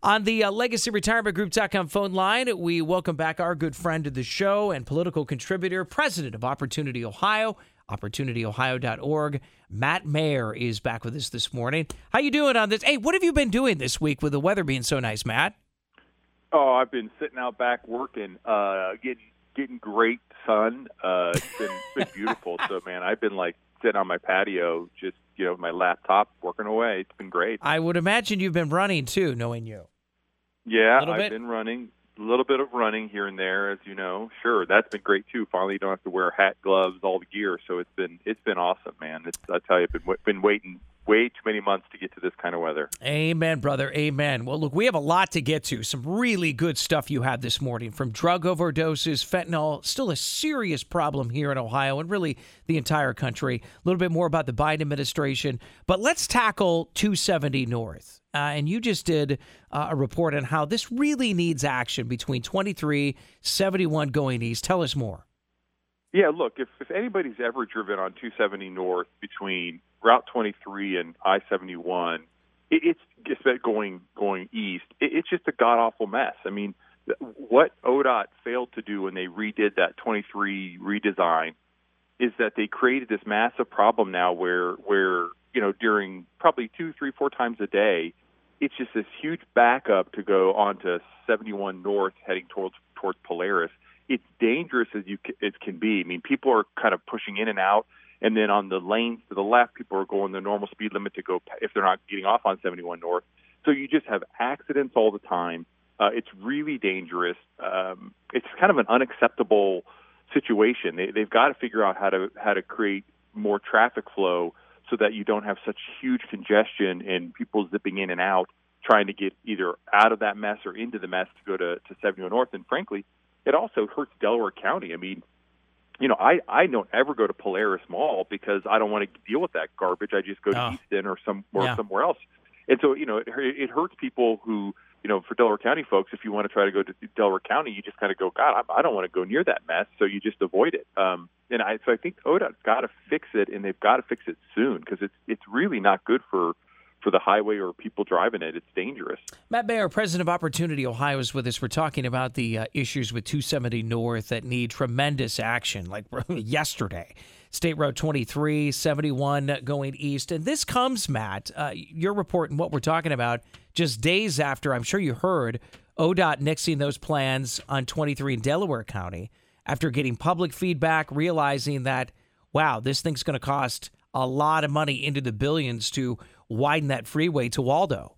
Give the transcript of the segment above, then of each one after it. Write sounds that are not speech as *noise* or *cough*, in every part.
On the uh, LegacyRetirementGroup.com phone line, we welcome back our good friend of the show and political contributor, president of Opportunity Ohio, opportunityohio.org. Matt Mayer is back with us this morning. How you doing on this? Hey, what have you been doing this week with the weather being so nice, Matt? Oh, I've been sitting out back working, uh, getting getting great sun. Uh, it's been, been beautiful. So, man, I've been like sitting on my patio, just you know, my laptop working away. It's been great. I would imagine you've been running too, knowing you. Yeah, I've bit? been running a little bit of running here and there, as you know. Sure, that's been great too. Finally, you don't have to wear hat, gloves, all the gear. So it's been it's been awesome, man. It's I tell you, I've been been waiting way too many months to get to this kind of weather. Amen, brother. Amen. Well, look, we have a lot to get to. Some really good stuff you had this morning from drug overdoses, fentanyl, still a serious problem here in Ohio and really the entire country. A little bit more about the Biden administration. But let's tackle 270 North. Uh, and you just did uh, a report on how this really needs action between 23, 71 going east. Tell us more. Yeah, look, if if anybody's ever driven on 270 North between Route 23 and I-71, it, it's just going going east. It, it's just a god awful mess. I mean, what ODOT failed to do when they redid that 23 redesign is that they created this massive problem now where where you know during probably two, three, four times a day, it's just this huge backup to go onto 71 North heading towards towards Polaris it's dangerous as you as can be. I mean, people are kind of pushing in and out, and then on the lanes to the left, people are going the normal speed limit to go if they're not getting off on 71 North. So you just have accidents all the time. Uh, it's really dangerous. Um, it's kind of an unacceptable situation. They, they've got to figure out how to how to create more traffic flow so that you don't have such huge congestion and people zipping in and out trying to get either out of that mess or into the mess to go to, to 71 North. And frankly, it also hurts Delaware County. I mean, you know, I I don't ever go to Polaris Mall because I don't want to deal with that garbage. I just go to Oh. Easton or some or Yeah. somewhere else. And so, you know, it, it hurts people who, you know, for Delaware County folks, if you want to try to go to Delaware County, you just kind of go, God, I, I don't want to go near that mess, so you just avoid it. Um, and I so I think ODOT's got to fix it, and they've got to fix it soon because it's it's really not good for for the highway or people driving it. It's dangerous. Matt Mayer, president of Opportunity Ohio, is with us. We're talking about the uh, issues with 270 North that need tremendous action, like *laughs* yesterday. State Road 23, 71 going east. And this comes, Matt, uh, your report and what we're talking about, just days after, I'm sure you heard, ODOT nixing those plans on 23 in Delaware County after getting public feedback, realizing that, wow, this thing's going to cost a lot of money into the billions to widen that freeway to Waldo.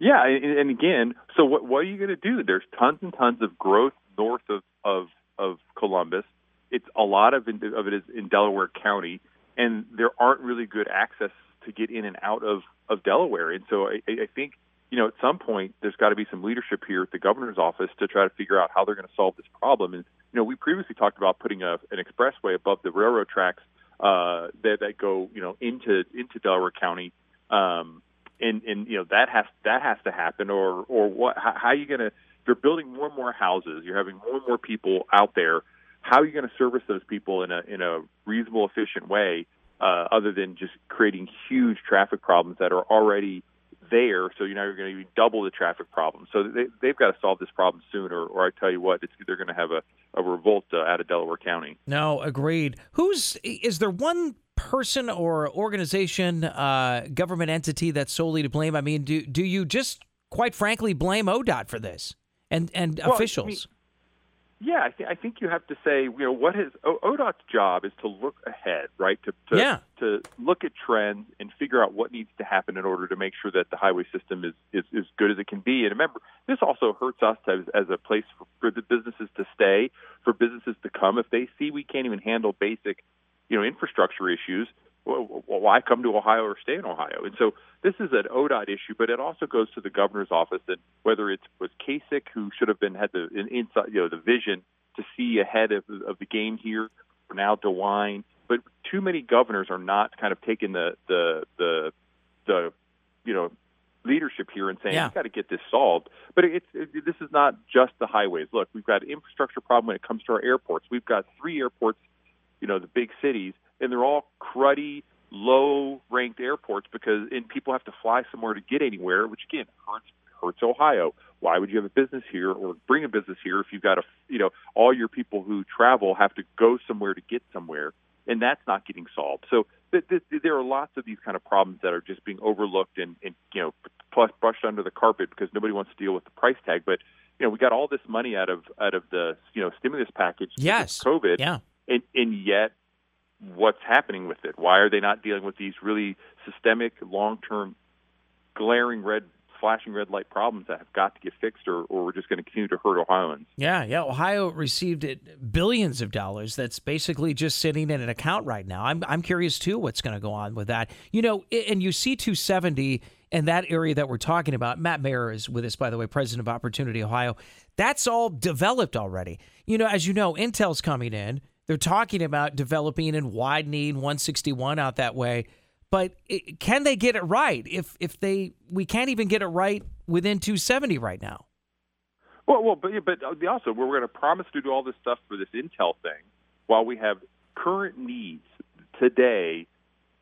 Yeah, and, again, so what what are you going to do? There's tons and tons of growth north of of of Columbus. It's a lot of of it is in Delaware County, and there aren't really good access to get in and out of of Delaware. And so I, I think you know at some point there's got to be some leadership here at the governor's office to try to figure out how they're going to solve this problem. And you know we previously talked about putting a, an expressway above the railroad tracks uh, that that go you know into into Delaware County. Um, and and you know that has that has to happen or or what how, how are you going to you're building more and more houses you're having more and more people out there how are you going to service those people in a in a reasonable efficient way uh, other than just creating huge traffic problems that are already there so you know you're going to double the traffic problem so they they've got to solve this problem sooner or I tell you what it's they're going to have a a revolt uh, out of Delaware County No, agreed. Who's is there one person or organization, uh, government entity that's solely to blame? I mean, do do you just quite frankly blame ODOT for this and and Well, I officials? mean, Yeah, I, th- I think you have to say, you know, what is o- ODOT's job is to look ahead, right? To to, Yeah. to look at trends and figure out what needs to happen in order to make sure that the highway system is is as good as it can be. And remember, this also hurts us as, as a place for, for the businesses to stay, for businesses to come. If they see we can't even handle basic, you know, infrastructure issues, well, why come to Ohio or stay in Ohio? And so this is an ODOT issue, but it also goes to the governor's office. And whether it was Kasich who should have been had the inside, you know, the vision to see ahead of, of the game here, or now DeWine, but too many governors are not kind of taking the the the the you know leadership here and saying Yeah. we've got to get this solved. But it's it, this is not just the highways. Look, we've got an infrastructure problem when it comes to our airports. We've got three airports, you know, the big cities, and they're all cruddy, low-ranked airports because and people have to fly somewhere to get anywhere, which again hurts hurts Ohio. Why would you have a business here or bring a business here if you've got a, you know, all your people who travel have to go somewhere to get somewhere, and that's not getting solved. So th- th- there are lots of these kind of problems that are just being overlooked and, and you know, plus brushed under the carpet because nobody wants to deal with the price tag. But you know, we got all this money out of out of the you know stimulus package. Yes, COVID. Yeah, and, and yet what's happening with it? Why are they not dealing with these really systemic, long-term, glaring red flashing red light problems that have got to get fixed or, or we're just going to continue to hurt Ohioans. Yeah, yeah. Ohio received billions of dollars that's basically just sitting in an account right now. I'm, I'm curious too what's going to go on with that. You know, and you see 270 and that area that we're talking about. Matt Mayer is with us, by the way, president of Opportunity Ohio. That's all developed already. You know, as you know, Intel's coming in. They're talking about developing and widening 161 out that way but it, can they get it right if if they we can't even get it right within 270 right now? Well, well, but but also we're going to promise to do all this stuff for this Intel thing while we have current needs today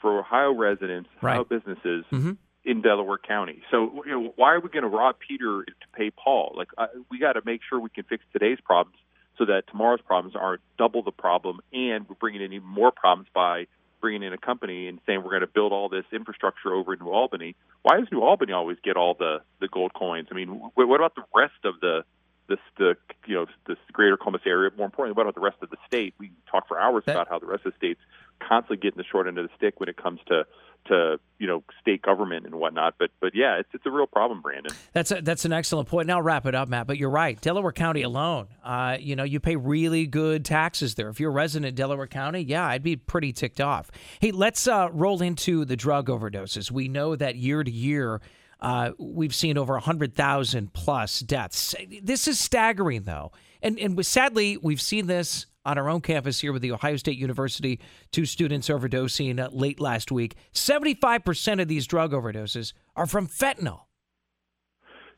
for Ohio residents, right. Ohio businesses mm-hmm. in Delaware County. So, you know, why are we going to rob Peter to pay Paul? Like, uh, we got to make sure we can fix today's problems so that tomorrow's problems aren't double the problem, and we're bringing in even more problems by bringing in a company and saying we're going to build all this infrastructure over in New Albany. Why does New Albany always get all the the gold coins? I mean, what about the rest of the this the you know this greater Columbus area? More importantly, what about the rest of the state? We talk for hours that, about how the rest of the states constantly getting the short end of the stick when it comes to to you know state government and whatnot. But but yeah, it's it's a real problem, Brandon. That's a, that's an excellent point. Now wrap it up, Matt. But you're right. Delaware County alone, uh, you know, you pay really good taxes there. If you're a resident Delaware County, yeah, I'd be pretty ticked off. Hey, let's uh, roll into the drug overdoses. We know that year to year. Uh, we've seen over 100,000 plus deaths. This is staggering, though. And, and sadly, we've seen this on our own campus here with the Ohio State University, two students overdosing late last week. 75% of these drug overdoses are from fentanyl.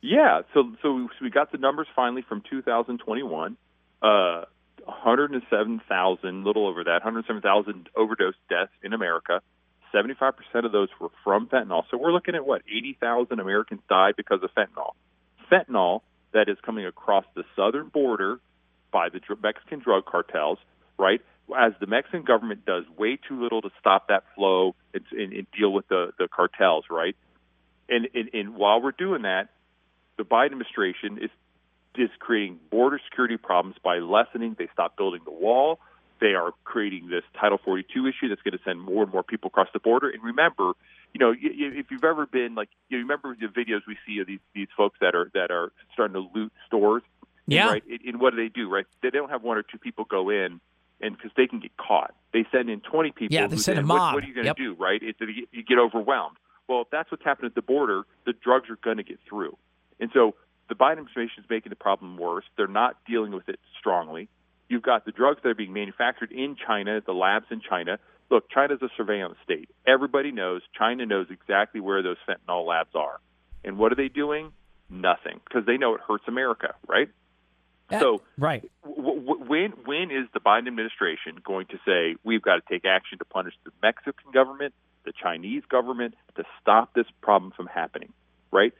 Yeah, so so we got the numbers finally from 2021. Uh, 107,000, little over that, 107,000 overdose deaths in America. 75% of those were from fentanyl. So we're looking at what 80,000 Americans died because of fentanyl. Fentanyl that is coming across the southern border by the Mexican drug cartels, right? As the Mexican government does way too little to stop that flow and, and, and deal with the, the cartels, right? And, and, and while we're doing that, the Biden administration is is creating border security problems by lessening. They stop building the wall. They are creating this Title 42 issue that's going to send more and more people across the border. And remember, you know, if you've ever been like, you remember the videos we see of these these folks that are that are starting to loot stores yeah. Right. And what do they do? Right. They don't have one or two people go in, and because they can get caught, they send in twenty people. Yeah, they send a mob. What, what are you going to yep. do? Right. It, you get overwhelmed. Well, if that's what's happening at the border, the drugs are going to get through, and so the Biden administration is making the problem worse. They're not dealing with it strongly. You've got the drugs that are being manufactured in China, the labs in China. Look, China's a surveillance state. Everybody knows China knows exactly where those fentanyl labs are. And what are they doing? Nothing, because they know it hurts America, right? so right, w- w- when when is the Biden administration going to say we've got to take action to punish the Mexican government, the Chinese government to stop this problem from happening? Right.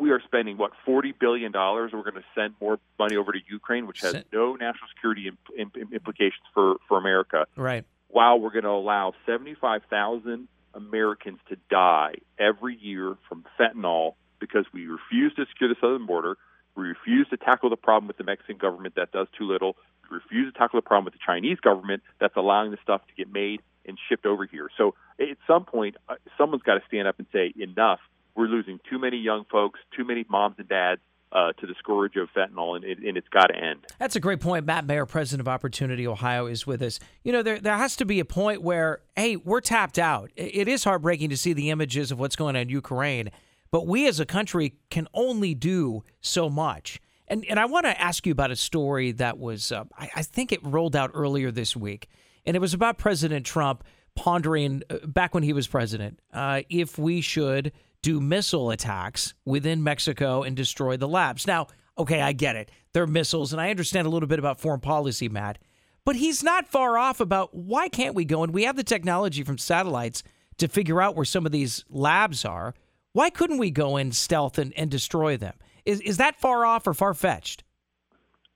We are spending what forty billion dollars. We're going to send more money over to Ukraine, which has no national security imp- imp- implications for for America. Right. While we're going to allow seventy five thousand Americans to die every year from fentanyl because we refuse to secure the southern border we refuse to tackle the problem with the Mexican government that does too little. We refuse to tackle the problem with the Chinese government that's allowing the stuff to get made and shipped over here. So at some point, uh, someone's got to stand up and say, enough. We're losing too many young folks, too many moms and dads. Uh, to the scourge of fentanyl, and, it, it's got to end. That's a great point. Matt Mayer, president of Opportunity Ohio, is with us. You know, there there has to be a point where, hey, we're tapped out. It is heartbreaking to see the images of what's going on in Ukraine, but we as a country can only do so much. And, and I want to ask you about a story that was, uh, I, I, think it rolled out earlier this week. And it was about President Trump pondering, uh, back when he was president, uh, if we should do missile attacks within Mexico and destroy the labs. Now, okay, I get it. They're missiles, and I understand a little bit about foreign policy, Matt. But he's not far off about why can't we go? And we have the technology from satellites to figure out where some of these labs are Why couldn't we go in stealth and, and destroy them? Is is that far off or far fetched?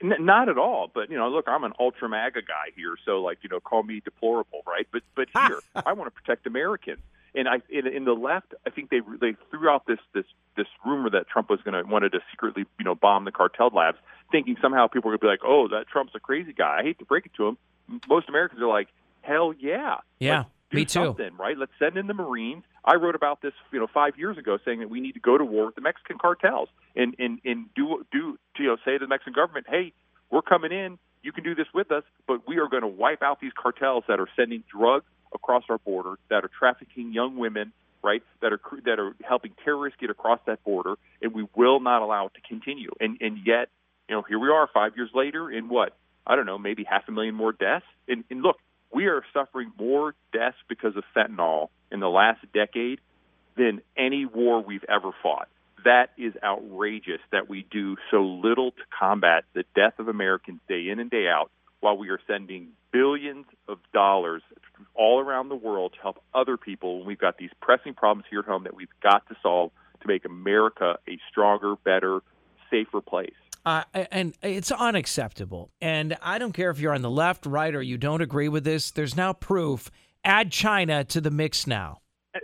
N- not at all. But you know, look, I'm an ultra MAGA guy here, so like you know, call me deplorable, right? But but *laughs* here, I want to protect Americans. And I in, in the left, I think they they threw out this this this rumor that Trump was going to wanted to secretly you know bomb the cartel labs, thinking somehow people were going to be like, oh, that Trump's a crazy guy. I hate to break it to him. Most Americans are like, hell yeah, yeah, like, me too. Something, right? Let's send in the Marines. I wrote about this, you know, five years ago, saying that we need to go to war with the Mexican cartels and and and do do you know say to the Mexican government, hey, we're coming in. You can do this with us, but we are going to wipe out these cartels that are sending drugs across our border, that are trafficking young women, right? That are that are helping terrorists get across that border, and we will not allow it to continue. And and yet, you know, here we are, five years later, in what I don't know, maybe half a million more deaths. And, and look, we are suffering more deaths because of fentanyl in the last decade than any war we've ever fought. That is outrageous that we do so little to combat the death of Americans day in and day out while we are sending billions of dollars all around the world to help other people when we've got these pressing problems here at home that we've got to solve to make America a stronger, better, safer place. Uh, and it's unacceptable. And I don't care if you're on the left, right, or you don't agree with this. There's now proof. Add China to the mix now.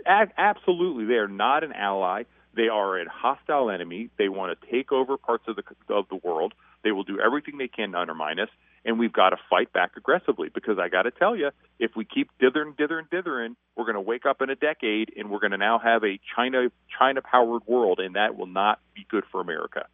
Absolutely, they are not an ally. They are a hostile enemy. They want to take over parts of the of the world. They will do everything they can to undermine us, and we've got to fight back aggressively. Because I got to tell you, if we keep dithering, dithering, dithering, we're going to wake up in a decade, and we're going to now have a China China powered world, and that will not be good for America.